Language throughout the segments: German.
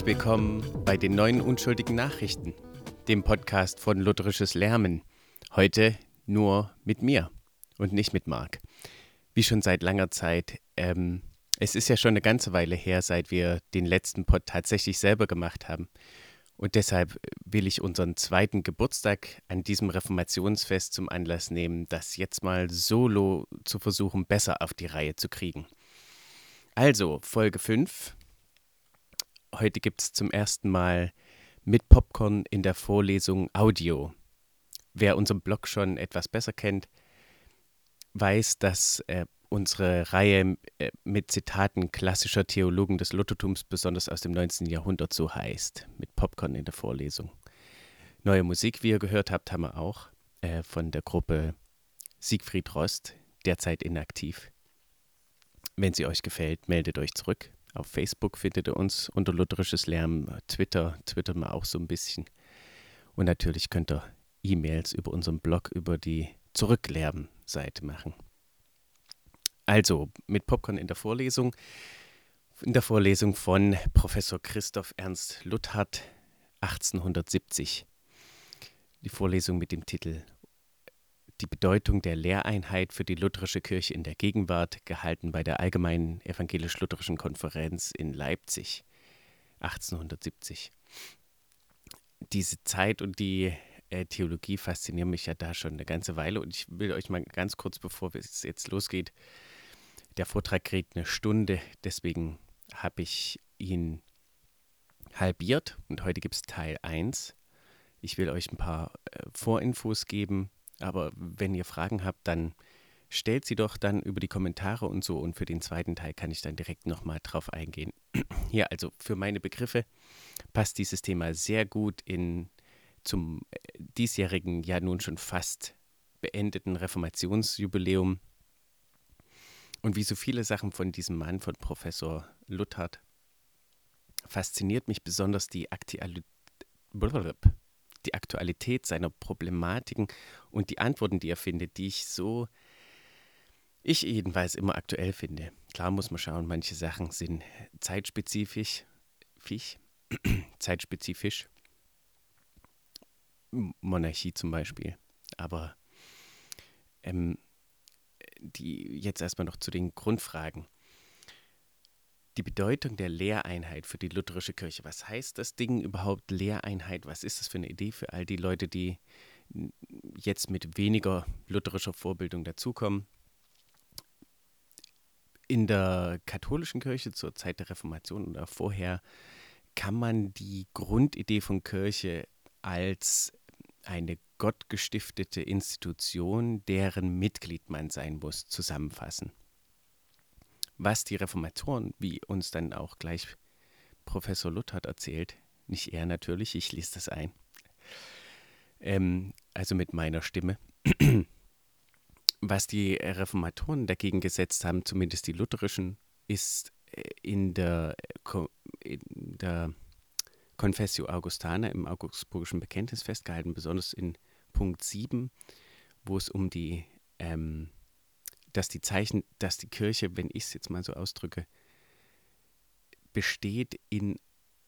Herzlich willkommen bei den neuen unschuldigen Nachrichten, dem Podcast von Lutherisches Lärmen. Heute nur mit mir und nicht mit Marc. Wie schon seit langer Zeit. Ähm, es ist ja schon eine ganze Weile her, seit wir den letzten Pod tatsächlich selber gemacht haben. Und deshalb will ich unseren zweiten Geburtstag an diesem Reformationsfest zum Anlass nehmen, das jetzt mal solo zu versuchen, besser auf die Reihe zu kriegen. Also, Folge 5. Heute gibt es zum ersten Mal mit Popcorn in der Vorlesung Audio. Wer unseren Blog schon etwas besser kennt, weiß, dass äh, unsere Reihe äh, mit Zitaten klassischer Theologen des Luthertums, besonders aus dem 19. Jahrhundert, so heißt, mit Popcorn in der Vorlesung. Neue Musik, wie ihr gehört habt, haben wir auch äh, von der Gruppe Siegfried Rost, derzeit inaktiv. Wenn sie euch gefällt, meldet euch zurück. Auf Facebook findet ihr uns unter Lutherisches Lärm, Twitter twittern wir auch so ein bisschen. Und natürlich könnt ihr E-Mails über unseren Blog über die Zurücklärm-Seite machen. Also mit Popcorn in der Vorlesung. In der Vorlesung von Professor Christoph Ernst Luthard 1870. Die Vorlesung mit dem Titel Die Bedeutung der Lehreinheit für die lutherische Kirche in der Gegenwart, gehalten bei der Allgemeinen Evangelisch-Lutherischen Konferenz in Leipzig 1870. Diese Zeit und die äh, Theologie faszinieren mich ja da schon eine ganze Weile und ich will euch mal ganz kurz, bevor es jetzt losgeht, der Vortrag geht eine Stunde, deswegen habe ich ihn halbiert und heute gibt es Teil 1. Ich will euch ein paar äh, Vorinfos geben, aber wenn ihr Fragen habt, dann stellt sie doch dann über die Kommentare und so und für den zweiten Teil kann ich dann direkt nochmal drauf eingehen. Hier also für meine Begriffe passt dieses Thema sehr gut in zum äh, diesjährigen, ja nun schon fast beendeten Reformationsjubiläum und wie so viele Sachen von diesem Mann, von Professor Luthard, fasziniert mich besonders die, Aktuali die Aktualität seiner Problematiken und die Antworten, die er findet, die ich so, ich jedenfalls immer aktuell finde. Klar muss man schauen, manche Sachen sind zeitspezifisch, fisch, zeitspezifisch, Monarchie zum Beispiel, aber ähm, die jetzt erstmal noch zu den Grundfragen. Die Bedeutung der Lehreinheit für die lutherische Kirche. Was heißt das Ding überhaupt Lehreinheit? Was ist das für eine Idee für all die Leute, die jetzt mit weniger lutherischer Vorbildung dazukommen? In der katholischen Kirche zur Zeit der Reformation oder vorher kann man die Grundidee von Kirche als eine gottgestiftete Institution, deren Mitglied man sein muss, zusammenfassen. Was die Reformatoren, wie uns dann auch gleich Professor Luther erzählt, nicht er natürlich, ich lese das ein, ähm, also mit meiner Stimme, was die Reformatoren dagegen gesetzt haben, zumindest die lutherischen, ist äh, in der, in der Confessio Augustana im Augsburgischen Bekenntnis festgehalten, besonders in Punkt 7, wo es um die, ähm, dass die Zeichen, dass die Kirche, wenn ich es jetzt mal so ausdrücke, besteht in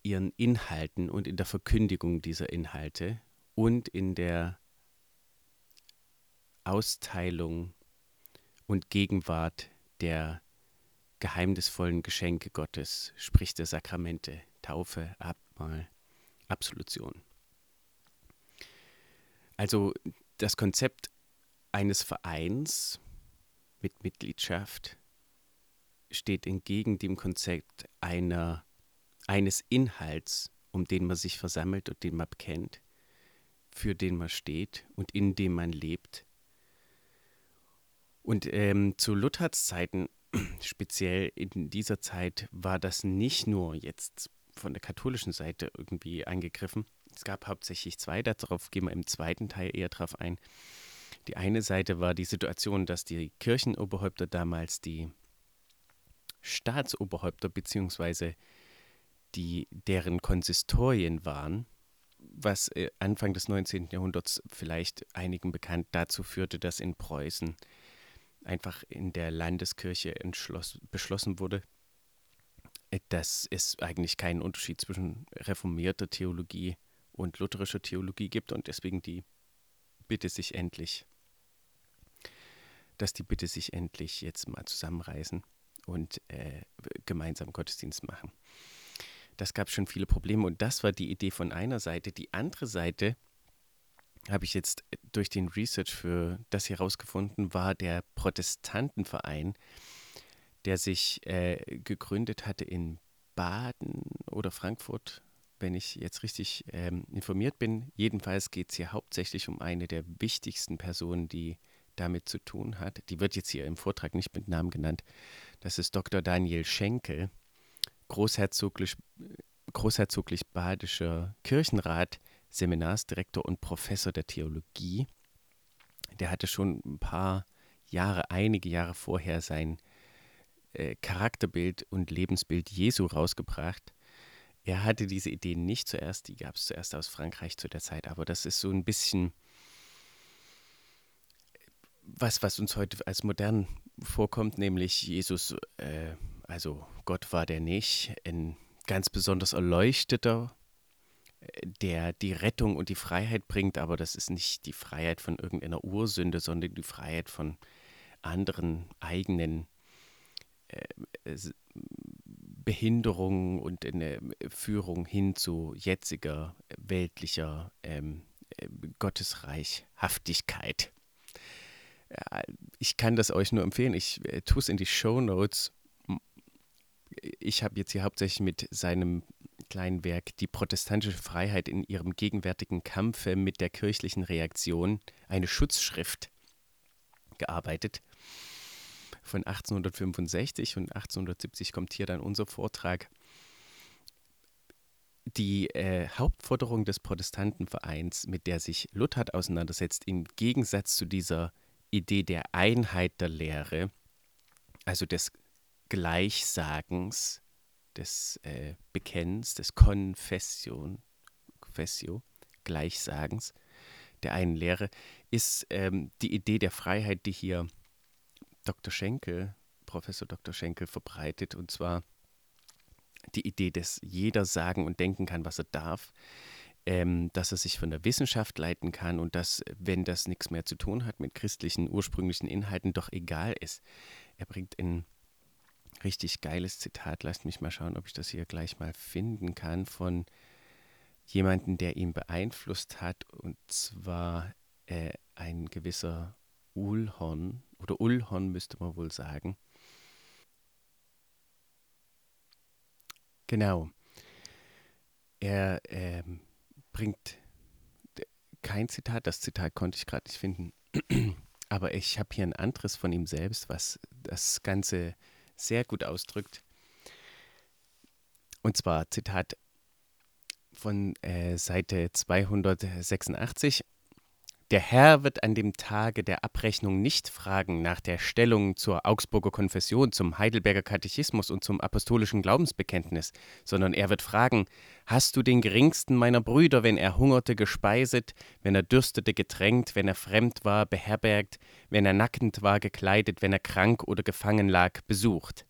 ihren Inhalten und in der Verkündigung dieser Inhalte und in der Austeilung und Gegenwart der geheimnisvollen Geschenke Gottes, sprich der Sakramente, Taufe, Abmahl, Absolution. Also das Konzept eines Vereins mit Mitgliedschaft steht entgegen dem Konzept einer, eines Inhalts, um den man sich versammelt und den man bekennt, für den man steht und in dem man lebt. Und ähm, zu Luthers Zeiten, speziell in dieser Zeit, war das nicht nur jetzt von der katholischen Seite irgendwie angegriffen, es gab hauptsächlich zwei, darauf gehen wir im zweiten Teil eher drauf ein. Die eine Seite war die Situation, dass die Kirchenoberhäupter damals die Staatsoberhäupter bzw. die deren Konsistorien waren, was äh, Anfang des 19. Jahrhunderts vielleicht einigen bekannt dazu führte, dass in Preußen einfach in der Landeskirche beschlossen wurde, dass es eigentlich keinen Unterschied zwischen reformierter Theologie und lutherischer Theologie gibt und deswegen die Bitte sich endlich, dass die Bitte sich endlich jetzt mal zusammenreißen und äh, gemeinsam Gottesdienst machen. Das gab schon viele Probleme und das war die Idee von einer Seite. Die andere Seite habe ich jetzt durch den Research für das hier herausgefunden, war der Protestantenverein, der sich äh, gegründet hatte in Baden oder Frankfurt, wenn ich jetzt richtig ähm, informiert bin. Jedenfalls geht es hier hauptsächlich um eine der wichtigsten Personen, die damit zu tun hat. Die wird jetzt hier im Vortrag nicht mit Namen genannt. Das ist Dr. Daniel Schenkel, großherzoglich, großherzoglich badischer Kirchenrat, Seminarsdirektor und Professor der Theologie. Der hatte schon ein paar Jahre, einige Jahre vorher sein äh, Charakterbild und Lebensbild Jesu rausgebracht. Er hatte diese Idee nicht zuerst, die gab es zuerst aus Frankreich zu der Zeit, aber das ist so ein bisschen was, was uns heute als modern vorkommt, nämlich Jesus, äh, also Gott war der nicht, ein ganz besonders erleuchteter, äh, der die Rettung und die Freiheit bringt, aber das ist nicht die Freiheit von irgendeiner Ursünde, sondern die Freiheit von anderen eigenen äh, Behinderungen und eine Führung hin zu jetziger weltlicher ähm, äh, Ich kann das euch nur empfehlen. Ich äh, tue es in die Show Notes. Ich habe jetzt hier hauptsächlich mit seinem kleinen Werk Die protestantische Freiheit in ihrem gegenwärtigen Kampfe mit der kirchlichen Reaktion, eine Schutzschrift, gearbeitet von 1865 und 1870 kommt hier dann unser Vortrag. Die äh, Hauptforderung des Protestantenvereins, mit der sich Luther auseinandersetzt, im Gegensatz zu dieser Idee der Einheit der Lehre, also des Gleichsagens, des äh, Bekennens, des Confession, Confessio, Gleichsagens der einen Lehre, ist ähm, die Idee der Freiheit, die hier Dr. Schenkel, Professor Dr. Schenkel verbreitet, und zwar die Idee, dass jeder sagen und denken kann, was er darf, ähm, dass er sich von der Wissenschaft leiten kann und dass, wenn das nichts mehr zu tun hat mit christlichen ursprünglichen Inhalten, doch egal ist. Er bringt ein richtig geiles Zitat, lasst mich mal schauen, ob ich das hier gleich mal finden kann, von jemandem, der ihn beeinflusst hat, und zwar äh, ein gewisser Ulhorn, oder Ulhorn müsste man wohl sagen. Genau. Er ähm, bringt kein Zitat, das Zitat konnte ich gerade nicht finden, aber ich habe hier ein anderes von ihm selbst, was das Ganze sehr gut ausdrückt. Und zwar Zitat von äh, Seite 286. Der Herr wird an dem Tage der Abrechnung nicht fragen nach der Stellung zur Augsburger Konfession, zum Heidelberger Katechismus und zum apostolischen Glaubensbekenntnis, sondern er wird fragen, hast du den geringsten meiner Brüder, wenn er hungerte, gespeiset, wenn er dürstete, getränkt, wenn er fremd war, beherbergt, wenn er nackend war, gekleidet, wenn er krank oder gefangen lag, besucht?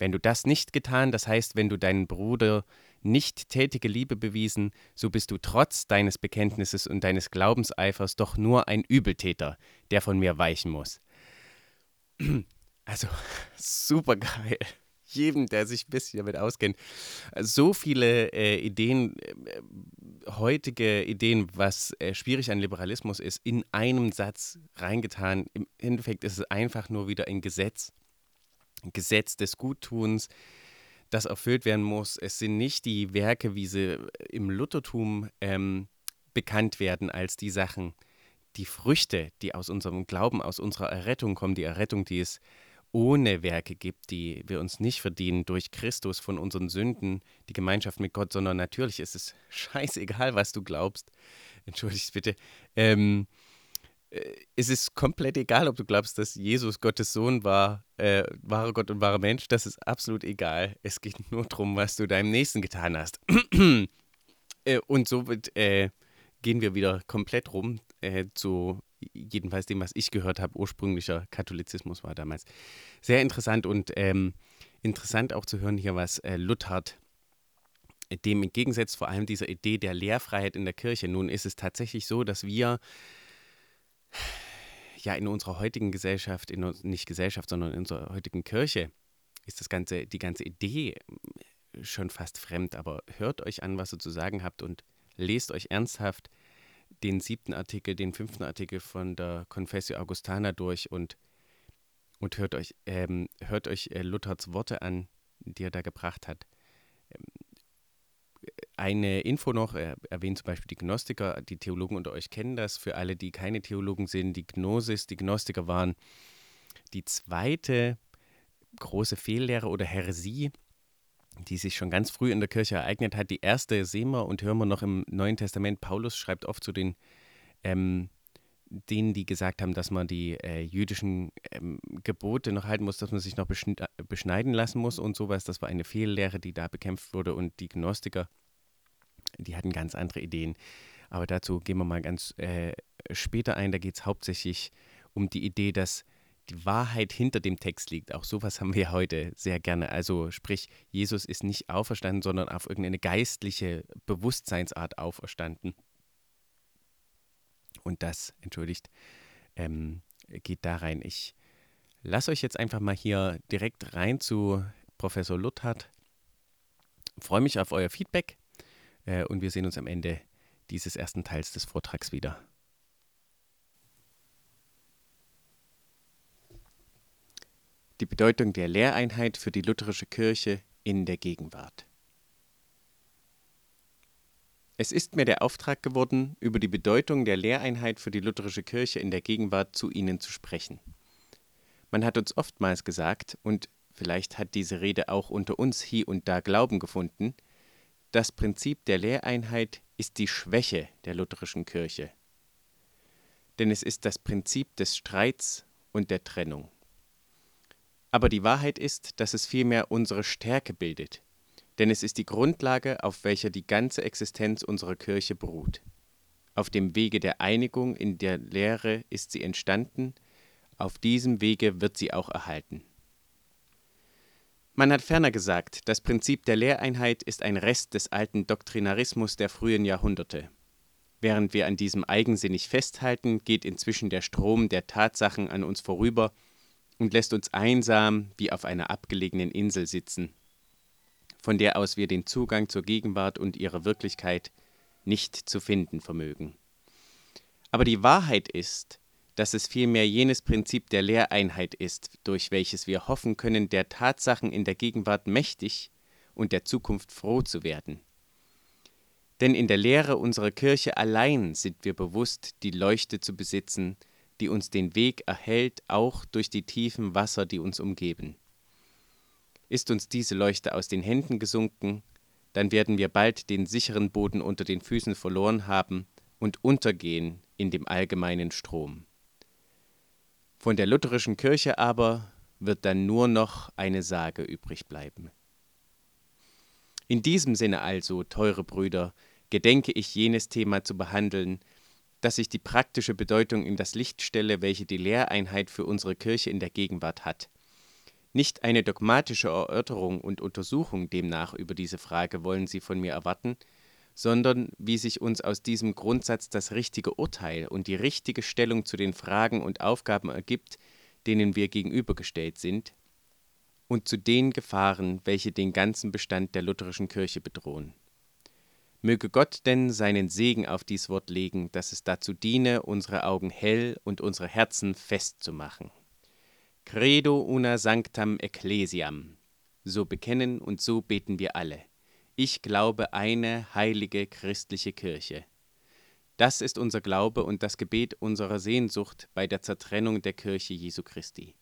Wenn du das nicht getan, das heißt, wenn du deinen Bruder nicht tätige Liebe bewiesen, so bist du trotz deines Bekenntnisses und deines Glaubenseifers doch nur ein Übeltäter, der von mir weichen muss. Also, super geil. Jedem, der sich ein bisschen damit auskennt. So viele äh, Ideen, äh, heutige Ideen, was äh, schwierig an Liberalismus ist, in einem Satz reingetan. Im Endeffekt ist es einfach nur wieder ein Gesetz. Ein Gesetz des Guttuns, das erfüllt werden muss. Es sind nicht die Werke, wie sie im Luthertum ähm, bekannt werden, als die Sachen, die Früchte, die aus unserem Glauben, aus unserer Errettung kommen, die Errettung, die es ohne Werke gibt, die wir uns nicht verdienen durch Christus von unseren Sünden, die Gemeinschaft mit Gott, sondern natürlich ist es scheißegal, was du glaubst. Entschuldigt bitte. Ähm, äh, es ist komplett egal, ob du glaubst, dass Jesus Gottes Sohn war, äh, wahrer Gott und wahrer Mensch. Das ist absolut egal. Es geht nur darum, was du deinem Nächsten getan hast. äh, und somit äh, gehen wir wieder komplett rum äh, zu jedenfalls dem, was ich gehört habe, ursprünglicher Katholizismus war damals. Sehr interessant und ähm, interessant auch zu hören hier, was äh, Luthard dem entgegensetzt, vor allem dieser Idee der Lehrfreiheit in der Kirche. Nun ist es tatsächlich so, dass wir ja in unserer heutigen Gesellschaft, in, nicht Gesellschaft, sondern in unserer heutigen Kirche, ist das ganze, die ganze Idee schon fast fremd, aber hört euch an, was ihr zu sagen habt und lest euch ernsthaft den siebten Artikel, den fünften Artikel von der Confessio Augustana durch und, und hört euch, ähm, hört euch äh, Luther's Worte an, die er da gebracht hat. Eine Info noch, er erwähnt zum Beispiel die Gnostiker, die Theologen unter euch kennen das. Für alle, die keine Theologen sind, die Gnosis, die Gnostiker waren die zweite große Fehllehre oder Häresie, die sich schon ganz früh in der Kirche ereignet hat. Die erste sehen wir und hören wir noch im Neuen Testament. Paulus schreibt oft zu den ähm, denen, die gesagt haben, dass man die äh, jüdischen ähm, Gebote noch halten muss, dass man sich noch beschneiden lassen muss und sowas. Das war eine Fehllehre, die da bekämpft wurde. Und die Gnostiker, die hatten ganz andere Ideen. Aber dazu gehen wir mal ganz äh, später ein. Da geht es hauptsächlich um die Idee, dass die Wahrheit hinter dem Text liegt. Auch sowas haben wir heute sehr gerne. Also sprich, Jesus ist nicht auferstanden, sondern auf irgendeine geistliche Bewusstseinsart auferstanden. Und das, entschuldigt, ähm, geht da rein. Ich lasse euch jetzt einfach mal hier direkt rein zu Professor Luthard. Freue mich auf euer Feedback äh, und wir sehen uns am Ende dieses ersten Teils des Vortrags wieder. Die Bedeutung der Lehreinheit für die lutherische Kirche in der Gegenwart. Es ist mir der Auftrag geworden, über die Bedeutung der Lehreinheit für die lutherische Kirche in der Gegenwart zu Ihnen zu sprechen. Man hat uns oftmals gesagt, und vielleicht hat diese Rede auch unter uns hie und da Glauben gefunden, das Prinzip der Lehreinheit ist die Schwäche der lutherischen Kirche. Denn es ist das Prinzip des Streits und der Trennung. Aber die Wahrheit ist, dass es vielmehr unsere Stärke bildet, denn es ist die Grundlage, auf welcher die ganze Existenz unserer Kirche beruht. Auf dem Wege der Einigung in der Lehre ist sie entstanden, auf diesem Wege wird sie auch erhalten. Man hat ferner gesagt, das Prinzip der Lehreinheit ist ein Rest des alten Doktrinarismus der frühen Jahrhunderte. Während wir an diesem eigensinnig festhalten, geht inzwischen der Strom der Tatsachen an uns vorüber und lässt uns einsam wie auf einer abgelegenen Insel sitzen, von der aus wir den Zugang zur Gegenwart und ihrer Wirklichkeit nicht zu finden vermögen. Aber die Wahrheit ist, dass es vielmehr jenes Prinzip der Lehreinheit ist, durch welches wir hoffen können, der Tatsachen in der Gegenwart mächtig und der Zukunft froh zu werden. Denn in der Lehre unserer Kirche allein sind wir bewusst, die Leuchte zu besitzen, die uns den Weg erhellt, auch durch die tiefen Wasser, die uns umgeben. Ist uns diese Leuchte aus den Händen gesunken, dann werden wir bald den sicheren Boden unter den Füßen verloren haben und untergehen in dem allgemeinen Strom. Von der lutherischen Kirche aber wird dann nur noch eine Sage übrig bleiben. In diesem Sinne also, teure Brüder, gedenke ich jenes Thema zu behandeln, dass ich die praktische Bedeutung in das Licht stelle, welche die Lehreinheit für unsere Kirche in der Gegenwart hat. Nicht eine dogmatische Erörterung und Untersuchung demnach über diese Frage wollen Sie von mir erwarten, sondern wie sich uns aus diesem Grundsatz das richtige Urteil und die richtige Stellung zu den Fragen und Aufgaben ergibt, denen wir gegenübergestellt sind, und zu den Gefahren, welche den ganzen Bestand der lutherischen Kirche bedrohen. Möge Gott denn seinen Segen auf dies Wort legen, dass es dazu diene, unsere Augen hell und unsere Herzen fest zu machen. Credo una sanctam ecclesiam. So bekennen und so beten wir alle. Ich glaube eine heilige christliche Kirche. Das ist unser Glaube und das Gebet unserer Sehnsucht bei der Zertrennung der Kirche Jesu Christi.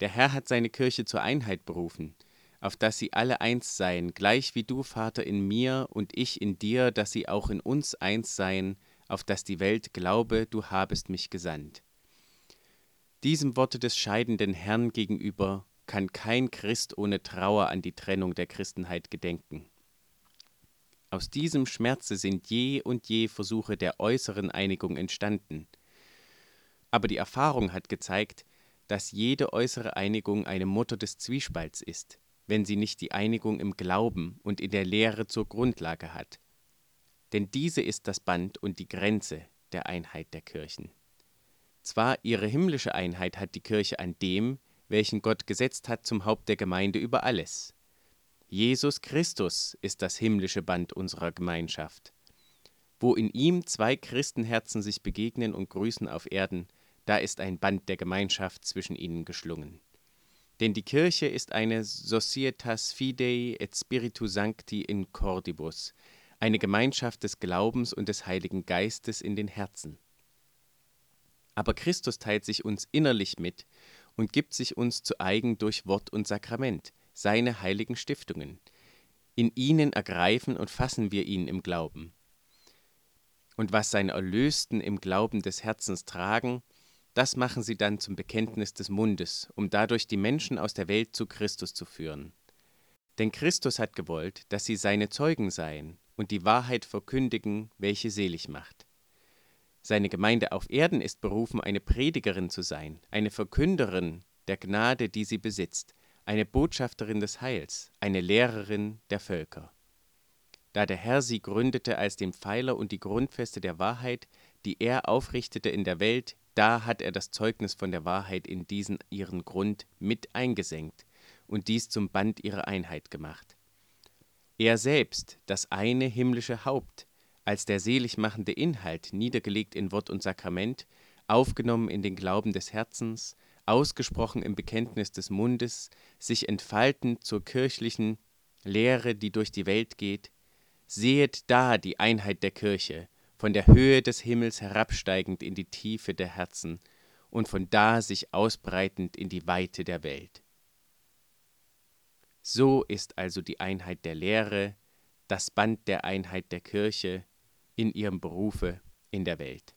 Der Herr hat seine Kirche zur Einheit berufen, auf dass sie alle eins seien, gleich wie du, Vater, in mir und ich in dir, dass sie auch in uns eins seien, auf dass die Welt glaube, du habest mich gesandt. Diesem Worte des scheidenden Herrn gegenüber kann kein Christ ohne Trauer an die Trennung der Christenheit gedenken. Aus diesem Schmerze sind je und je Versuche der äußeren Einigung entstanden. aber die Erfahrung hat gezeigt, dass jede äußere Einigung eine Mutter des Zwiespalts ist, wenn sie nicht die Einigung im Glauben und in der Lehre zur Grundlage hat. Denn diese ist das Band und die Grenze der Einheit der Kirchen. Zwar ihre himmlische Einheit hat die Kirche an dem, welchen Gott gesetzt hat zum Haupt der Gemeinde über alles. Jesus Christus ist das himmlische Band unserer Gemeinschaft. Wo in ihm zwei Christenherzen sich begegnen und grüßen auf Erden, da ist ein Band der Gemeinschaft zwischen ihnen geschlungen. Denn die Kirche ist eine Societas Fidei et Spiritu Sancti in Cordibus, eine Gemeinschaft des Glaubens und des Heiligen Geistes in den Herzen. Aber Christus teilt sich uns innerlich mit und gibt sich uns zu eigen durch Wort und Sakrament, seine heiligen Stiftungen. In ihnen ergreifen und fassen wir ihn im Glauben. Und was seine Erlösten im Glauben des Herzens tragen, das machen sie dann zum Bekenntnis des Mundes, um dadurch die Menschen aus der Welt zu Christus zu führen. Denn Christus hat gewollt, dass sie seine Zeugen seien und die Wahrheit verkündigen, welche selig macht. Seine Gemeinde auf Erden ist berufen, eine Predigerin zu sein, eine Verkünderin der Gnade, die sie besitzt, eine Botschafterin des Heils, eine Lehrerin der Völker. Da der Herr sie gründete als den Pfeiler und die Grundfeste der Wahrheit, die er aufrichtete in der Welt, da hat er das Zeugnis von der Wahrheit in diesen ihren Grund mit eingesenkt und dies zum Band ihrer Einheit gemacht. Er selbst, das eine himmlische Haupt, als der seligmachende Inhalt, niedergelegt in Wort und Sakrament, aufgenommen in den Glauben des Herzens, ausgesprochen im Bekenntnis des Mundes, sich entfaltend zur kirchlichen Lehre, die durch die Welt geht, sehet da die Einheit der Kirche, von der Höhe des Himmels herabsteigend in die Tiefe der Herzen und von da sich ausbreitend in die Weite der Welt. So ist also die Einheit der Lehre, das Band der Einheit der Kirche in ihrem Berufe in der Welt.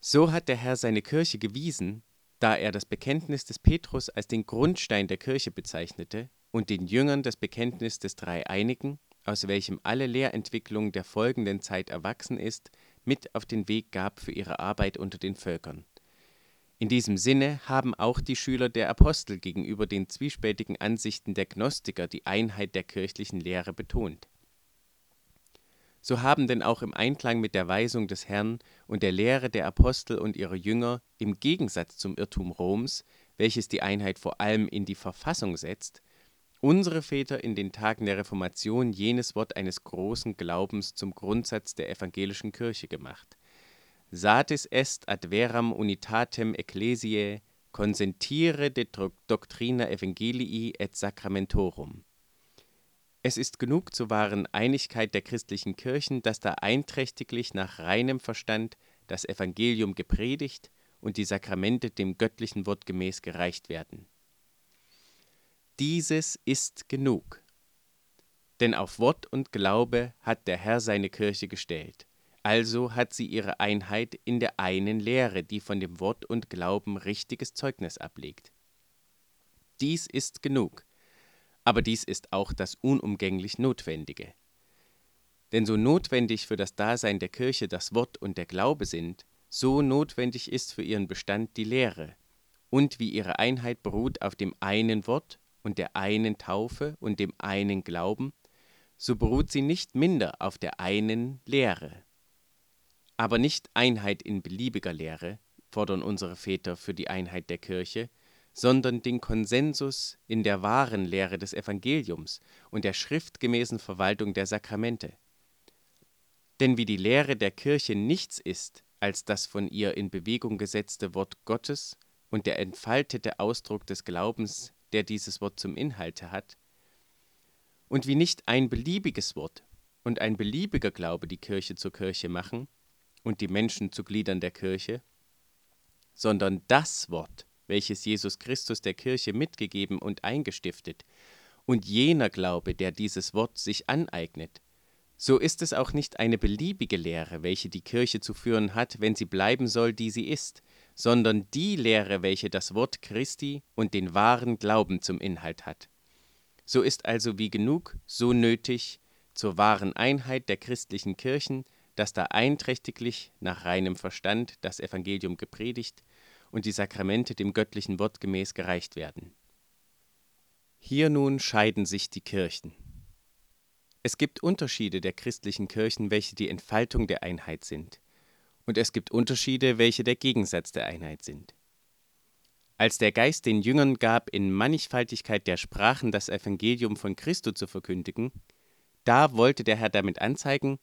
So hat der Herr seine Kirche gewiesen, da er das Bekenntnis des Petrus als den Grundstein der Kirche bezeichnete und den Jüngern das Bekenntnis des Dreieinigen aus welchem alle Lehrentwicklung der folgenden Zeit erwachsen ist, mit auf den Weg gab für ihre Arbeit unter den Völkern. In diesem Sinne haben auch die Schüler der Apostel gegenüber den zwiespältigen Ansichten der Gnostiker die Einheit der kirchlichen Lehre betont. So haben denn auch im Einklang mit der Weisung des Herrn und der Lehre der Apostel und ihrer Jünger im Gegensatz zum Irrtum Roms, welches die Einheit vor allem in die Verfassung setzt, unsere Väter in den Tagen der Reformation jenes Wort eines großen Glaubens zum Grundsatz der evangelischen Kirche gemacht. Satis est ad veram unitatem ecclesiae consentire de doctrina evangelii et sacramentorum. Es ist genug zur wahren Einigkeit der christlichen Kirchen, dass da einträchtiglich nach reinem Verstand das Evangelium gepredigt und die Sakramente dem göttlichen Wort gemäß gereicht werden dieses ist genug. Denn auf Wort und Glaube hat der Herr seine Kirche gestellt. Also hat sie ihre Einheit in der einen Lehre, die von dem Wort und Glauben richtiges Zeugnis ablegt. Dies ist genug, aber dies ist auch das unumgänglich Notwendige. Denn so notwendig für das Dasein der Kirche das Wort und der Glaube sind, so notwendig ist für ihren Bestand die Lehre, und wie ihre Einheit beruht auf dem einen Wort und der einen Taufe und dem einen Glauben, so beruht sie nicht minder auf der einen Lehre. Aber nicht Einheit in beliebiger Lehre fordern unsere Väter für die Einheit der Kirche, sondern den Konsensus in der wahren Lehre des Evangeliums und der schriftgemäßen Verwaltung der Sakramente. Denn wie die Lehre der Kirche nichts ist als das von ihr in Bewegung gesetzte Wort Gottes und der entfaltete Ausdruck des Glaubens der dieses Wort zum Inhalte hat, und wie nicht ein beliebiges Wort und ein beliebiger Glaube die Kirche zur Kirche machen und die Menschen zu Gliedern der Kirche, sondern das Wort, welches Jesus Christus der Kirche mitgegeben und eingestiftet, und jener Glaube, der dieses Wort sich aneignet, so ist es auch nicht eine beliebige Lehre, welche die Kirche zu führen hat, wenn sie bleiben soll, die sie ist, sondern die Lehre, welche das Wort Christi und den wahren Glauben zum Inhalt hat. So ist also wie genug, so nötig zur wahren Einheit der christlichen Kirchen dass da einträchtiglich nach reinem Verstand das Evangelium gepredigt und die Sakramente dem göttlichen Wort gemäß gereicht werden. Hier nun scheiden sich die Kirchen. Es gibt Unterschiede der christlichen Kirchen, welche die Entfaltung der Einheit sind, und es gibt Unterschiede, welche der Gegensatz der Einheit sind. Als der Geist den Jüngern gab, in Mannigfaltigkeit der Sprachen das Evangelium von Christo zu verkündigen, da wollte der Herr damit anzeigen,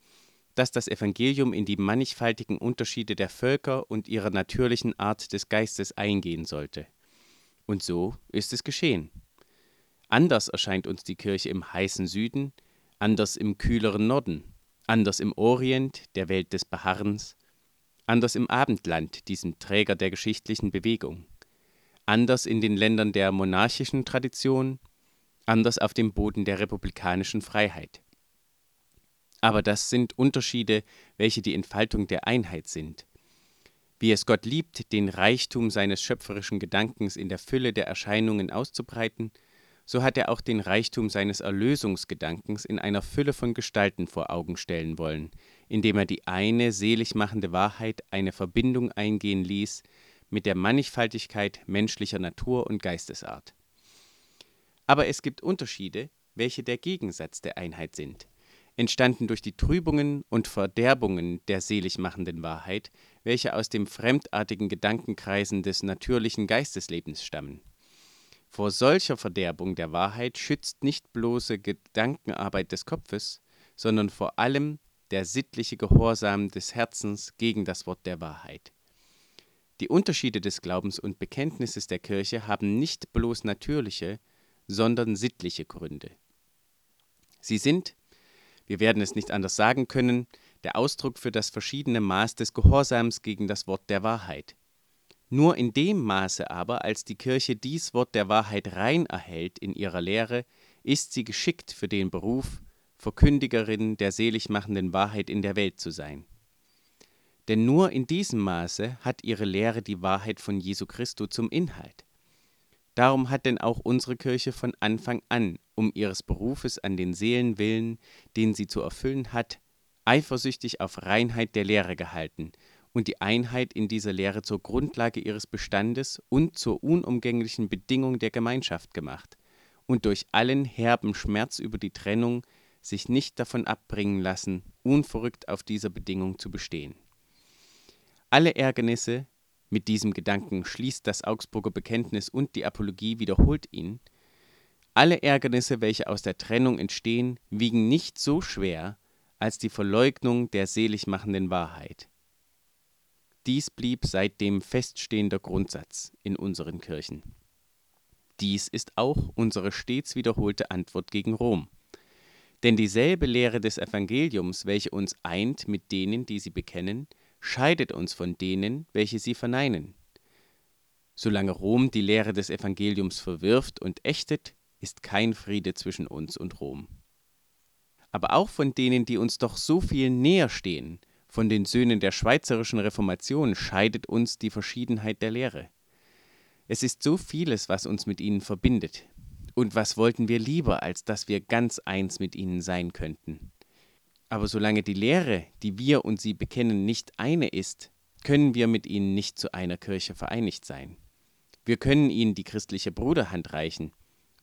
dass das Evangelium in die mannigfaltigen Unterschiede der Völker und ihrer natürlichen Art des Geistes eingehen sollte. Und so ist es geschehen. Anders erscheint uns die Kirche im heißen Süden, anders im kühleren Norden, anders im Orient, der Welt des Beharrens, anders im Abendland, diesem Träger der geschichtlichen Bewegung, anders in den Ländern der monarchischen Tradition, anders auf dem Boden der republikanischen Freiheit. Aber das sind Unterschiede, welche die Entfaltung der Einheit sind. Wie es Gott liebt, den Reichtum seines schöpferischen Gedankens in der Fülle der Erscheinungen auszubreiten, so hat er auch den Reichtum seines Erlösungsgedankens in einer Fülle von Gestalten vor Augen stellen wollen, indem er die eine selig machende Wahrheit eine Verbindung eingehen ließ mit der Mannigfaltigkeit menschlicher Natur und Geistesart. Aber es gibt Unterschiede, welche der Gegensatz der Einheit sind entstanden durch die Trübungen und Verderbungen der seligmachenden Wahrheit, welche aus dem fremdartigen Gedankenkreisen des natürlichen Geisteslebens stammen. Vor solcher Verderbung der Wahrheit schützt nicht bloße Gedankenarbeit des Kopfes, sondern vor allem der sittliche Gehorsam des Herzens gegen das Wort der Wahrheit. Die Unterschiede des Glaubens und Bekenntnisses der Kirche haben nicht bloß natürliche, sondern sittliche Gründe. Sie sind, wir werden es nicht anders sagen können, der Ausdruck für das verschiedene Maß des Gehorsams gegen das Wort der Wahrheit. Nur in dem Maße aber, als die Kirche dies Wort der Wahrheit rein erhält in ihrer Lehre, ist sie geschickt für den Beruf, Verkündigerin der seligmachenden Wahrheit in der Welt zu sein. Denn nur in diesem Maße hat ihre Lehre die Wahrheit von Jesu Christo zum Inhalt. Darum hat denn auch unsere Kirche von Anfang an um ihres Berufes an den Seelen willen, den sie zu erfüllen hat, eifersüchtig auf Reinheit der Lehre gehalten und die Einheit in dieser Lehre zur Grundlage ihres Bestandes und zur unumgänglichen Bedingung der Gemeinschaft gemacht und durch allen herben Schmerz über die Trennung sich nicht davon abbringen lassen, unverrückt auf dieser Bedingung zu bestehen. Alle Ärgernisse, mit diesem Gedanken schließt das Augsburger Bekenntnis und die Apologie wiederholt ihn, alle Ärgernisse, welche aus der Trennung entstehen, wiegen nicht so schwer als die Verleugnung der seligmachenden Wahrheit. Dies blieb seitdem feststehender Grundsatz in unseren Kirchen. Dies ist auch unsere stets wiederholte Antwort gegen Rom. Denn dieselbe Lehre des Evangeliums, welche uns eint mit denen, die sie bekennen, scheidet uns von denen, welche sie verneinen. Solange Rom die Lehre des Evangeliums verwirft und ächtet, ist kein Friede zwischen uns und Rom. Aber auch von denen, die uns doch so viel näher stehen, von den Söhnen der schweizerischen Reformation, scheidet uns die Verschiedenheit der Lehre. Es ist so vieles, was uns mit ihnen verbindet. Und was wollten wir lieber, als dass wir ganz eins mit ihnen sein könnten? Aber solange die Lehre, die wir und sie bekennen, nicht eine ist, können wir mit ihnen nicht zu einer Kirche vereinigt sein. Wir können ihnen die christliche Bruderhand reichen,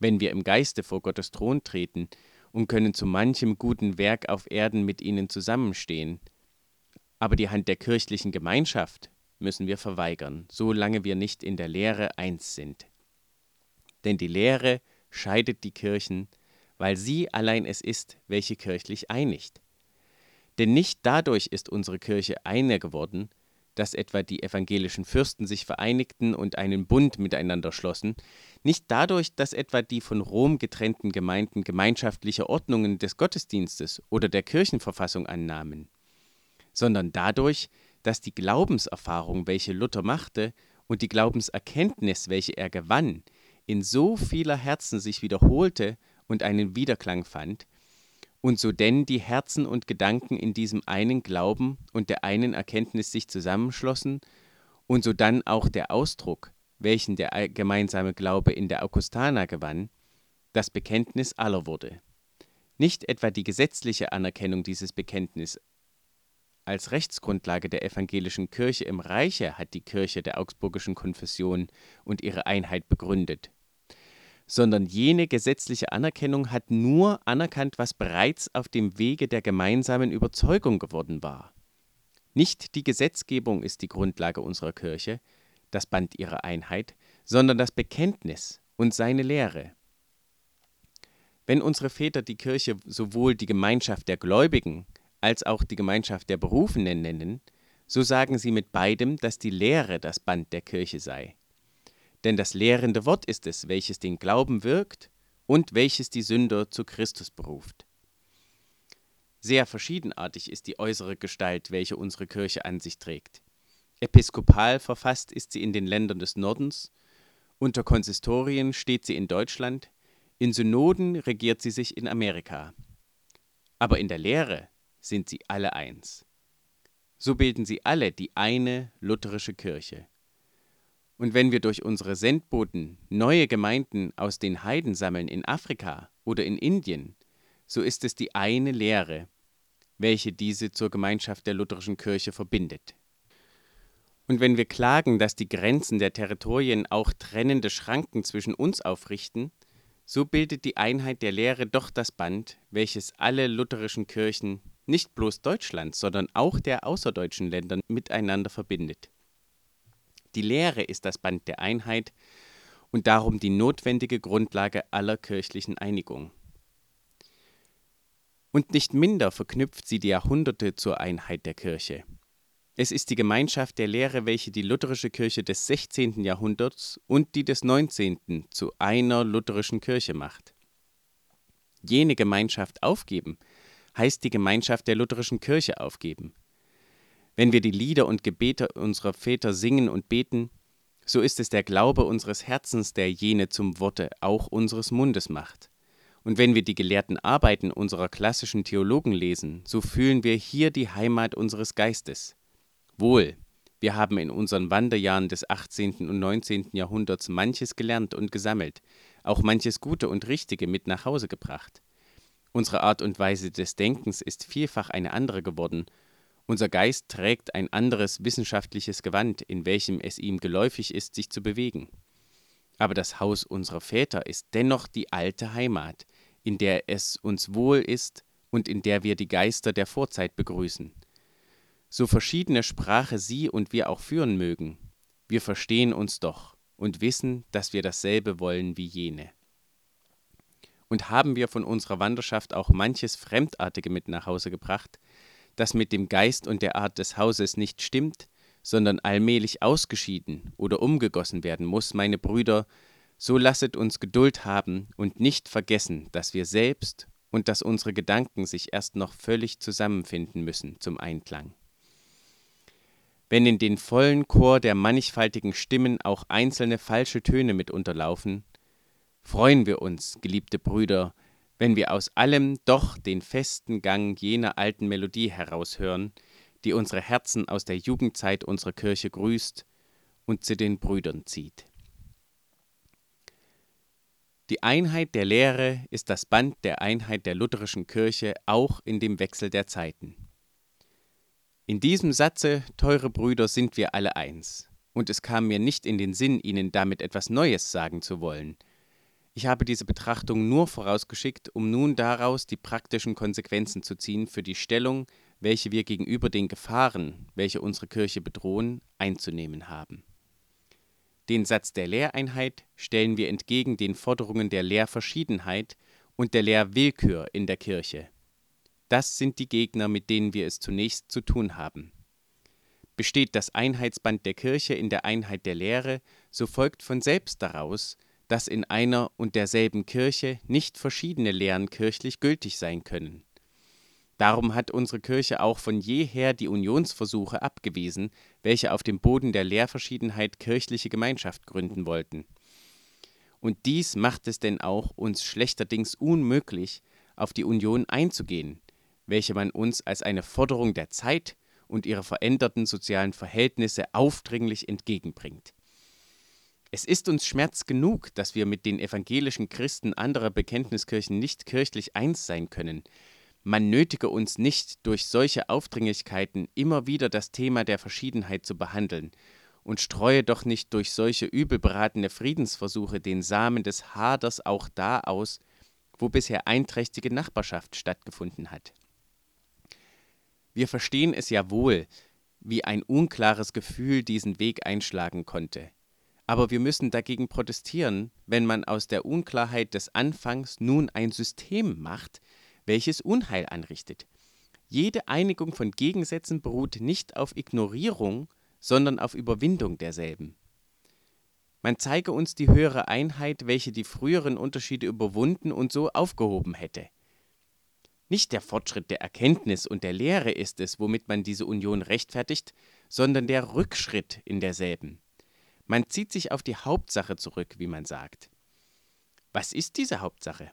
wenn wir im Geiste vor Gottes Thron treten und können zu manchem guten Werk auf Erden mit ihnen zusammenstehen. Aber die Hand der kirchlichen Gemeinschaft müssen wir verweigern, solange wir nicht in der Lehre eins sind. Denn die Lehre scheidet die Kirchen, weil sie allein es ist, welche kirchlich einigt. Denn nicht dadurch ist unsere Kirche einer geworden, dass etwa die evangelischen Fürsten sich vereinigten und einen Bund miteinander schlossen, nicht dadurch, dass etwa die von Rom getrennten Gemeinden gemeinschaftliche Ordnungen des Gottesdienstes oder der Kirchenverfassung annahmen, sondern dadurch, dass die Glaubenserfahrung, welche Luther machte, und die Glaubenserkenntnis, welche er gewann, in so vieler Herzen sich wiederholte und einen Widerklang fand, und so denn die Herzen und Gedanken in diesem einen Glauben und der einen Erkenntnis sich zusammenschlossen, und so dann auch der Ausdruck, welchen der gemeinsame Glaube in der Augustana gewann, das Bekenntnis aller wurde. Nicht etwa die gesetzliche Anerkennung dieses Bekenntnisses, als Rechtsgrundlage der evangelischen Kirche im Reiche hat die Kirche der Augsburgischen Konfession und ihre Einheit begründet, sondern jene gesetzliche Anerkennung hat nur anerkannt, was bereits auf dem Wege der gemeinsamen Überzeugung geworden war. Nicht die Gesetzgebung ist die Grundlage unserer Kirche, das Band ihrer Einheit, sondern das Bekenntnis und seine Lehre. Wenn unsere Väter die Kirche sowohl die Gemeinschaft der Gläubigen als auch die Gemeinschaft der Berufenen nennen, so sagen sie mit beidem, dass die Lehre das Band der Kirche sei. Denn das lehrende Wort ist es, welches den Glauben wirkt und welches die Sünder zu Christus beruft. Sehr verschiedenartig ist die äußere Gestalt, welche unsere Kirche an sich trägt. Episkopal verfasst ist sie in den Ländern des Nordens, unter Konsistorien steht sie in Deutschland, in Synoden regiert sie sich in Amerika. Aber in der Lehre sind sie alle eins. So bilden sie alle die eine lutherische Kirche. Und wenn wir durch unsere Sendboten neue Gemeinden aus den Heiden sammeln in Afrika oder in Indien, so ist es die eine Lehre, welche diese zur Gemeinschaft der lutherischen Kirche verbindet. Und wenn wir klagen, dass die Grenzen der Territorien auch trennende Schranken zwischen uns aufrichten, so bildet die Einheit der Lehre doch das Band, welches alle lutherischen Kirchen nicht bloß Deutschlands, sondern auch der außerdeutschen Länder miteinander verbindet. Die Lehre ist das Band der Einheit und darum die notwendige Grundlage aller kirchlichen Einigung. Und nicht minder verknüpft sie die Jahrhunderte zur Einheit der Kirche. Es ist die Gemeinschaft der Lehre, welche die lutherische Kirche des 16. Jahrhunderts und die des 19. zu einer lutherischen Kirche macht. Jene Gemeinschaft aufgeben, heißt die Gemeinschaft der lutherischen Kirche aufgeben. Wenn wir die Lieder und Gebete unserer Väter singen und beten, so ist es der Glaube unseres Herzens, der jene zum Worte auch unseres Mundes macht. Und wenn wir die gelehrten Arbeiten unserer klassischen Theologen lesen, so fühlen wir hier die Heimat unseres Geistes. Wohl, wir haben in unseren Wanderjahren des 18. und 19. Jahrhunderts manches gelernt und gesammelt, auch manches Gute und Richtige mit nach Hause gebracht. Unsere Art und Weise des Denkens ist vielfach eine andere geworden. Unser Geist trägt ein anderes wissenschaftliches Gewand, in welchem es ihm geläufig ist, sich zu bewegen. Aber das Haus unserer Väter ist dennoch die alte Heimat, in der es uns wohl ist und in der wir die Geister der Vorzeit begrüßen so verschiedene Sprache sie und wir auch führen mögen, wir verstehen uns doch und wissen, dass wir dasselbe wollen wie jene. Und haben wir von unserer Wanderschaft auch manches Fremdartige mit nach Hause gebracht, das mit dem Geist und der Art des Hauses nicht stimmt, sondern allmählich ausgeschieden oder umgegossen werden muss, meine Brüder, so lasset uns Geduld haben und nicht vergessen, dass wir selbst und dass unsere Gedanken sich erst noch völlig zusammenfinden müssen zum Einklang. Wenn in den vollen Chor der mannigfaltigen Stimmen auch einzelne falsche Töne mit unterlaufen, freuen wir uns, geliebte Brüder, wenn wir aus allem doch den festen Gang jener alten Melodie heraushören, die unsere Herzen aus der Jugendzeit unserer Kirche grüßt und zu den Brüdern zieht. Die Einheit der Lehre ist das Band der Einheit der lutherischen Kirche auch in dem Wechsel der Zeiten. In diesem Satze, teure Brüder, sind wir alle eins. Und es kam mir nicht in den Sinn, Ihnen damit etwas Neues sagen zu wollen. Ich habe diese Betrachtung nur vorausgeschickt, um nun daraus die praktischen Konsequenzen zu ziehen für die Stellung, welche wir gegenüber den Gefahren, welche unsere Kirche bedrohen, einzunehmen haben. Den Satz der Lehreinheit stellen wir entgegen den Forderungen der Lehrverschiedenheit und der Lehrwillkür in der Kirche. Das sind die Gegner, mit denen wir es zunächst zu tun haben. Besteht das Einheitsband der Kirche in der Einheit der Lehre, so folgt von selbst daraus, dass in einer und derselben Kirche nicht verschiedene Lehren kirchlich gültig sein können. Darum hat unsere Kirche auch von jeher die Unionsversuche abgewiesen, welche auf dem Boden der Lehrverschiedenheit kirchliche Gemeinschaft gründen wollten. Und dies macht es denn auch uns schlechterdings unmöglich, auf die Union einzugehen, welche man uns als eine Forderung der Zeit und ihrer veränderten sozialen Verhältnisse aufdringlich entgegenbringt. Es ist uns Schmerz genug, dass wir mit den evangelischen Christen anderer Bekenntniskirchen nicht kirchlich eins sein können, man nötige uns nicht durch solche Aufdringlichkeiten immer wieder das Thema der Verschiedenheit zu behandeln und streue doch nicht durch solche übelberatene Friedensversuche den Samen des Haders auch da aus, wo bisher einträchtige Nachbarschaft stattgefunden hat. Wir verstehen es ja wohl, wie ein unklares Gefühl diesen Weg einschlagen konnte. Aber wir müssen dagegen protestieren, wenn man aus der Unklarheit des Anfangs nun ein System macht, welches Unheil anrichtet. Jede Einigung von Gegensätzen beruht nicht auf Ignorierung, sondern auf Überwindung derselben. Man zeige uns die höhere Einheit, welche die früheren Unterschiede überwunden und so aufgehoben hätte. Nicht der Fortschritt der Erkenntnis und der Lehre ist es, womit man diese Union rechtfertigt, sondern der Rückschritt in derselben. Man zieht sich auf die Hauptsache zurück, wie man sagt. Was ist diese Hauptsache?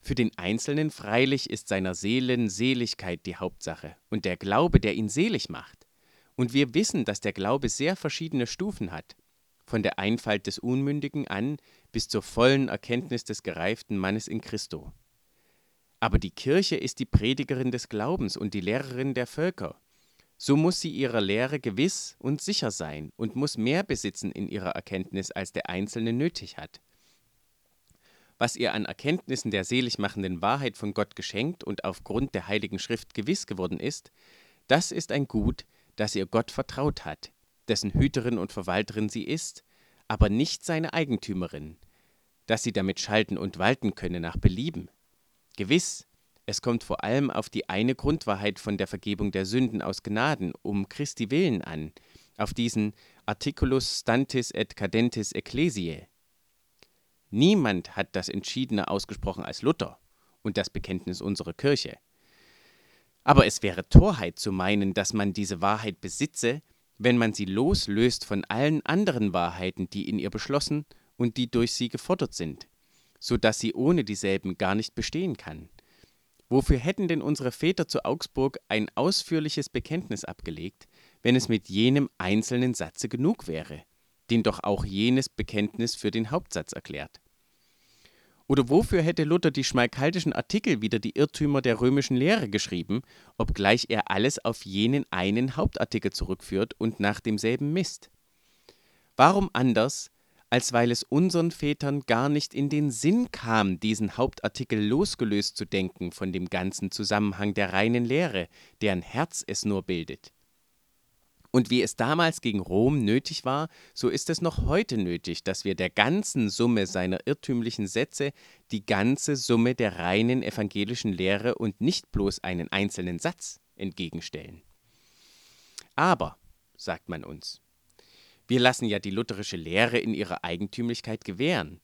Für den Einzelnen freilich ist seiner Seelen Seligkeit die Hauptsache und der Glaube, der ihn selig macht. Und wir wissen, dass der Glaube sehr verschiedene Stufen hat, von der Einfalt des Unmündigen an bis zur vollen Erkenntnis des gereiften Mannes in Christo. Aber die Kirche ist die Predigerin des Glaubens und die Lehrerin der Völker. So muss sie ihrer Lehre gewiss und sicher sein und muss mehr besitzen in ihrer Erkenntnis, als der Einzelne nötig hat. Was ihr an Erkenntnissen der seligmachenden Wahrheit von Gott geschenkt und aufgrund der Heiligen Schrift gewiss geworden ist, das ist ein Gut, dass ihr Gott vertraut hat, dessen Hüterin und Verwalterin sie ist, aber nicht seine Eigentümerin, dass sie damit schalten und walten könne nach Belieben. Gewiss, es kommt vor allem auf die eine Grundwahrheit von der Vergebung der Sünden aus Gnaden um Christi willen an, auf diesen Articulus stantis et cadentis ecclesiae. Niemand hat das entschiedener ausgesprochen als Luther und das Bekenntnis unserer Kirche. Aber es wäre Torheit zu meinen, dass man diese Wahrheit besitze, wenn man sie loslöst von allen anderen Wahrheiten, die in ihr beschlossen und die durch sie gefordert sind, so dass sie ohne dieselben gar nicht bestehen kann. Wofür hätten denn unsere Väter zu Augsburg ein ausführliches Bekenntnis abgelegt, wenn es mit jenem einzelnen Satze genug wäre, den doch auch jenes Bekenntnis für den Hauptsatz erklärt? Oder wofür hätte Luther die schmalkaldischen Artikel wider die Irrtümer der römischen Lehre geschrieben, obgleich er alles auf jenen einen Hauptartikel zurückführt und nach demselben misst? Warum anders, als weil es unseren Vätern gar nicht in den Sinn kam, diesen Hauptartikel losgelöst zu denken von dem ganzen Zusammenhang der reinen Lehre, deren Herz es nur bildet? Und wie es damals gegen Rom nötig war, so ist es noch heute nötig, dass wir der ganzen Summe seiner irrtümlichen Sätze die ganze Summe der reinen evangelischen Lehre und nicht bloß einen einzelnen Satz entgegenstellen. Aber, sagt man uns, wir lassen ja die lutherische Lehre in ihrer Eigentümlichkeit gewähren.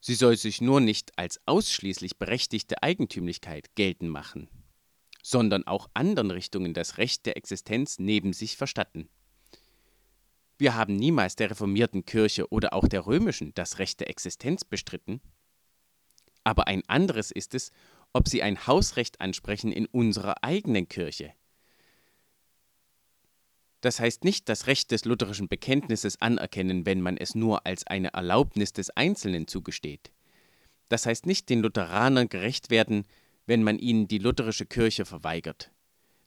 Sie soll sich nur nicht als ausschließlich berechtigte Eigentümlichkeit geltend machen sondern auch anderen Richtungen das Recht der Existenz neben sich verstatten. Wir haben niemals der reformierten Kirche oder auch der römischen das Recht der Existenz bestritten. Aber ein anderes ist es, ob sie ein Hausrecht ansprechen in unserer eigenen Kirche. Das heißt nicht das Recht des lutherischen Bekenntnisses anerkennen, wenn man es nur als eine Erlaubnis des Einzelnen zugesteht. Das heißt nicht den Lutheranern gerecht werden, wenn man ihnen die lutherische Kirche verweigert.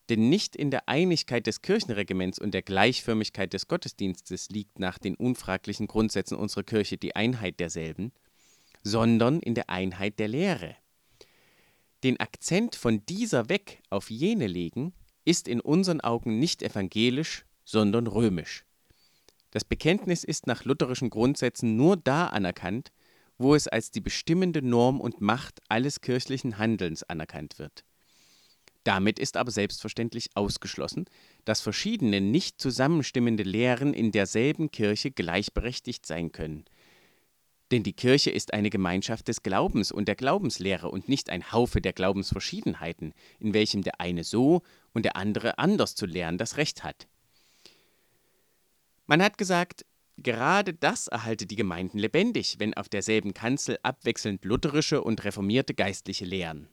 Denn nicht in der Einigkeit des Kirchenregiments und der Gleichförmigkeit des Gottesdienstes liegt nach den unfraglichen Grundsätzen unserer Kirche die Einheit derselben, sondern in der Einheit der Lehre. Den Akzent von dieser weg auf jene legen, ist in unseren Augen nicht evangelisch, sondern römisch. Das Bekenntnis ist nach lutherischen Grundsätzen nur da anerkannt, wo es als die bestimmende Norm und Macht alles kirchlichen Handelns anerkannt wird. Damit ist aber selbstverständlich ausgeschlossen, dass verschiedene nicht zusammenstimmende Lehren in derselben Kirche gleichberechtigt sein können. Denn die Kirche ist eine Gemeinschaft des Glaubens und der Glaubenslehre und nicht ein Haufe der Glaubensverschiedenheiten, in welchem der eine so und der andere anders zu lehren das Recht hat. Man hat gesagt, Gerade das erhalte die Gemeinden lebendig, wenn auf derselben Kanzel abwechselnd lutherische und reformierte Geistliche lehren.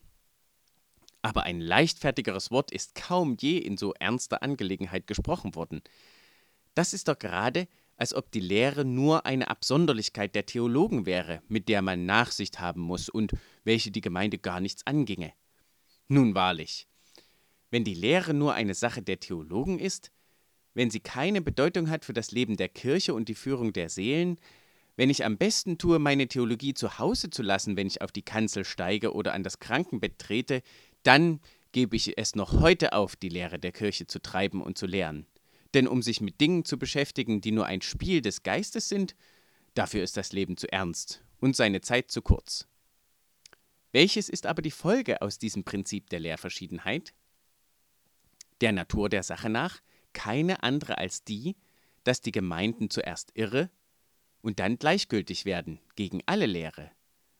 Aber ein leichtfertigeres Wort ist kaum je in so ernster Angelegenheit gesprochen worden. Das ist doch gerade, als ob die Lehre nur eine Absonderlichkeit der Theologen wäre, mit der man Nachsicht haben muss und welche die Gemeinde gar nichts anginge. Nun wahrlich, wenn die Lehre nur eine Sache der Theologen ist, wenn sie keine Bedeutung hat für das Leben der Kirche und die Führung der Seelen, wenn ich am besten tue, meine Theologie zu Hause zu lassen, wenn ich auf die Kanzel steige oder an das Krankenbett trete, dann gebe ich es noch heute auf, die Lehre der Kirche zu treiben und zu lehren. Denn um sich mit Dingen zu beschäftigen, die nur ein Spiel des Geistes sind, dafür ist das Leben zu ernst und seine Zeit zu kurz. Welches ist aber die Folge aus diesem Prinzip der Lehrverschiedenheit? Der Natur der Sache nach keine andere als die, dass die Gemeinden zuerst irre und dann gleichgültig werden gegen alle Lehre,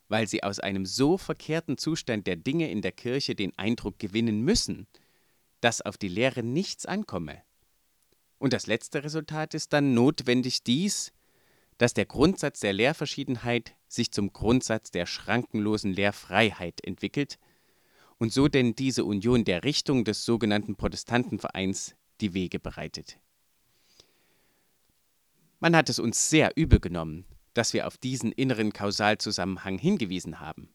weil sie aus einem so verkehrten Zustand der Dinge in der Kirche den Eindruck gewinnen müssen, dass auf die Lehre nichts ankomme. Und das letzte Resultat ist dann notwendig dies, dass der Grundsatz der Lehrverschiedenheit sich zum Grundsatz der schrankenlosen Lehrfreiheit entwickelt und so denn diese Union der Richtung des sogenannten Protestantenvereins die Wege bereitet. Man hat es uns sehr übel genommen, dass wir auf diesen inneren Kausalzusammenhang hingewiesen haben.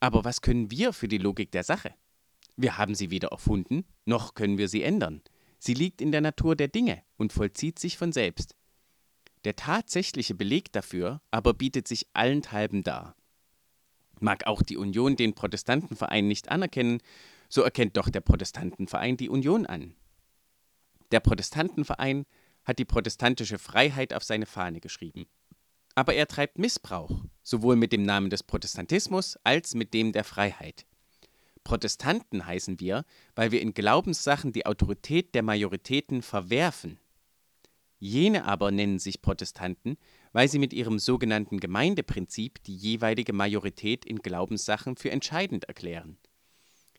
Aber was können wir für die Logik der Sache? Wir haben sie weder erfunden, noch können wir sie ändern. Sie liegt in der Natur der Dinge und vollzieht sich von selbst. Der tatsächliche Beleg dafür aber bietet sich allenthalben dar. Mag auch die Union den Protestantenverein nicht anerkennen, so erkennt doch der Protestantenverein die Union an. Der Protestantenverein hat die protestantische Freiheit auf seine Fahne geschrieben. Aber er treibt Missbrauch, sowohl mit dem Namen des Protestantismus als mit dem der Freiheit. Protestanten heißen wir, weil wir in Glaubenssachen die Autorität der Majoritäten verwerfen. Jene aber nennen sich Protestanten, weil sie mit ihrem sogenannten Gemeindeprinzip die jeweilige Majorität in Glaubenssachen für entscheidend erklären.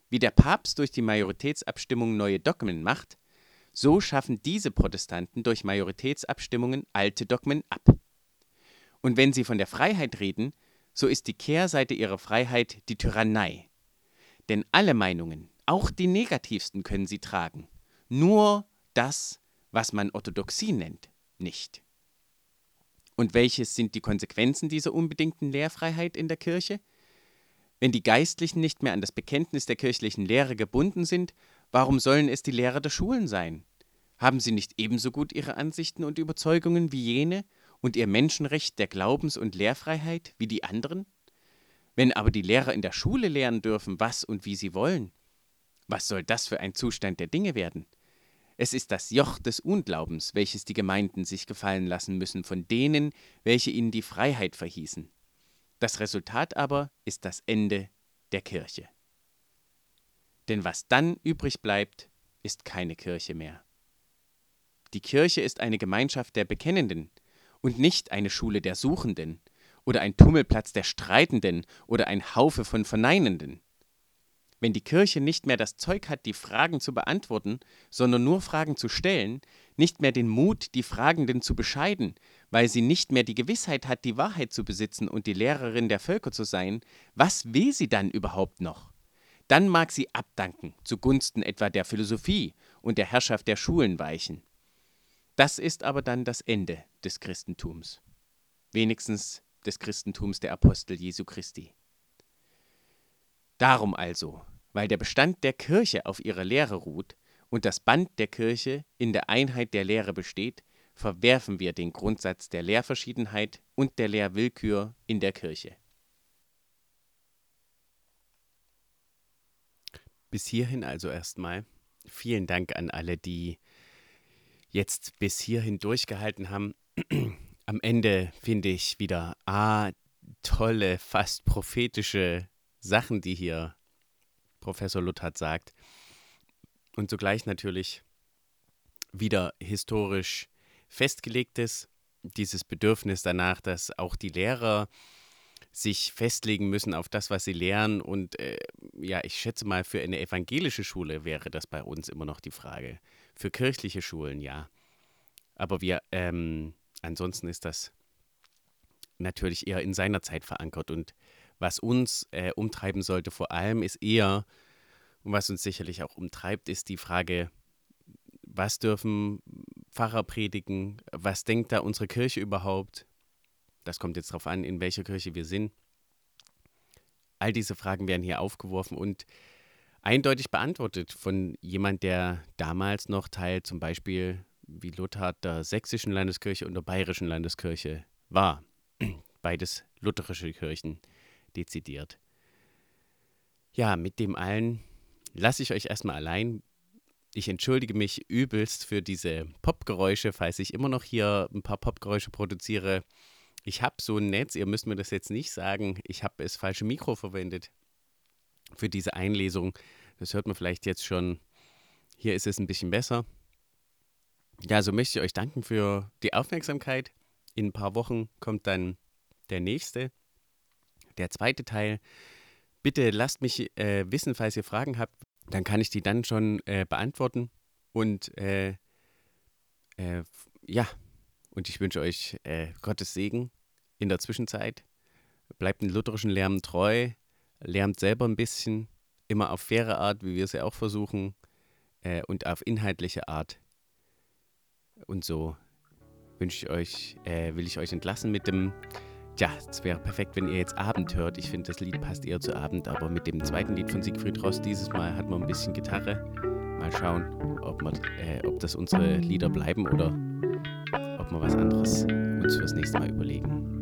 Wie der Papst durch die Majoritätsabstimmung neue Dogmen macht, so schaffen diese Protestanten durch Majoritätsabstimmungen alte Dogmen ab. Und wenn sie von der Freiheit reden, so ist die Kehrseite ihrer Freiheit die Tyrannei. Denn alle Meinungen, auch die negativsten, können sie tragen. Nur das, was man Orthodoxie nennt, nicht. Und welches sind die Konsequenzen dieser unbedingten Lehrfreiheit in der Kirche? Wenn die Geistlichen nicht mehr an das Bekenntnis der kirchlichen Lehre gebunden sind, Warum sollen es die Lehrer der Schulen sein? Haben sie nicht ebenso gut ihre Ansichten und Überzeugungen wie jene und ihr Menschenrecht der Glaubens- und Lehrfreiheit wie die anderen? Wenn aber die Lehrer in der Schule lernen dürfen, was und wie sie wollen, was soll das für ein Zustand der Dinge werden? Es ist das Joch des Unglaubens, welches die Gemeinden sich gefallen lassen müssen von denen, welche ihnen die Freiheit verhießen. Das Resultat aber ist das Ende der Kirche. Denn was dann übrig bleibt, ist keine Kirche mehr. Die Kirche ist eine Gemeinschaft der Bekennenden und nicht eine Schule der Suchenden oder ein Tummelplatz der Streitenden oder ein Haufe von Verneinenden. Wenn die Kirche nicht mehr das Zeug hat, die Fragen zu beantworten, sondern nur Fragen zu stellen, nicht mehr den Mut, die Fragenden zu bescheiden, weil sie nicht mehr die Gewissheit hat, die Wahrheit zu besitzen und die Lehrerin der Völker zu sein, was will sie dann überhaupt noch? Dann mag sie abdanken, zugunsten etwa der Philosophie und der Herrschaft der Schulen weichen. Das ist aber dann das Ende des Christentums. Wenigstens des Christentums der Apostel Jesu Christi. Darum also, weil der Bestand der Kirche auf ihrer Lehre ruht und das Band der Kirche in der Einheit der Lehre besteht, verwerfen wir den Grundsatz der Lehrverschiedenheit und der Lehrwillkür in der Kirche. Bis hierhin also erstmal. Vielen Dank an alle, die jetzt bis hierhin durchgehalten haben. Am Ende finde ich wieder ah, tolle, fast prophetische Sachen, die hier Professor Luthert sagt. Und zugleich natürlich wieder historisch festgelegtes, dieses Bedürfnis danach, dass auch die Lehrer sich festlegen müssen auf das, was sie lernen. Und äh, ja, ich schätze mal, für eine evangelische Schule wäre das bei uns immer noch die Frage. Für kirchliche Schulen ja. Aber wir, ähm, ansonsten ist das natürlich eher in seiner Zeit verankert. Und was uns äh, umtreiben sollte vor allem, ist eher, und was uns sicherlich auch umtreibt, ist die Frage, was dürfen Pfarrer predigen? Was denkt da unsere Kirche überhaupt? Das kommt jetzt darauf an, in welcher Kirche wir sind. All diese Fragen werden hier aufgeworfen und eindeutig beantwortet von jemand, der damals noch Teil zum Beispiel wie Lothar der sächsischen Landeskirche und der bayerischen Landeskirche war. Beides lutherische Kirchen dezidiert. Ja, mit dem allen lasse ich euch erstmal allein. Ich entschuldige mich übelst für diese Popgeräusche, falls ich immer noch hier ein paar Popgeräusche produziere. Ich habe so ein Netz, ihr müsst mir das jetzt nicht sagen, ich habe das falsche Mikro verwendet für diese Einlesung. Das hört man vielleicht jetzt schon. Hier ist es ein bisschen besser. Ja, so möchte ich euch danken für die Aufmerksamkeit. In ein paar Wochen kommt dann der nächste, der zweite Teil. Bitte lasst mich äh, wissen, falls ihr Fragen habt. Dann kann ich die dann schon äh, beantworten. Und äh, äh ja, und ich wünsche euch äh, Gottes Segen in der Zwischenzeit. Bleibt den lutherischen Lärm treu, lernt selber ein bisschen, immer auf faire Art, wie wir es ja auch versuchen, äh, und auf inhaltliche Art. Und so wünsche ich euch, äh, will ich euch entlassen mit dem, ja, es wäre perfekt, wenn ihr jetzt Abend hört. Ich finde, das Lied passt eher zu Abend, aber mit dem zweiten Lied von Siegfried Ross dieses Mal hat man ein bisschen Gitarre. Mal schauen, ob, man, äh, ob das unsere Lieder bleiben oder ob wir was anderes uns fürs nächste Mal überlegen.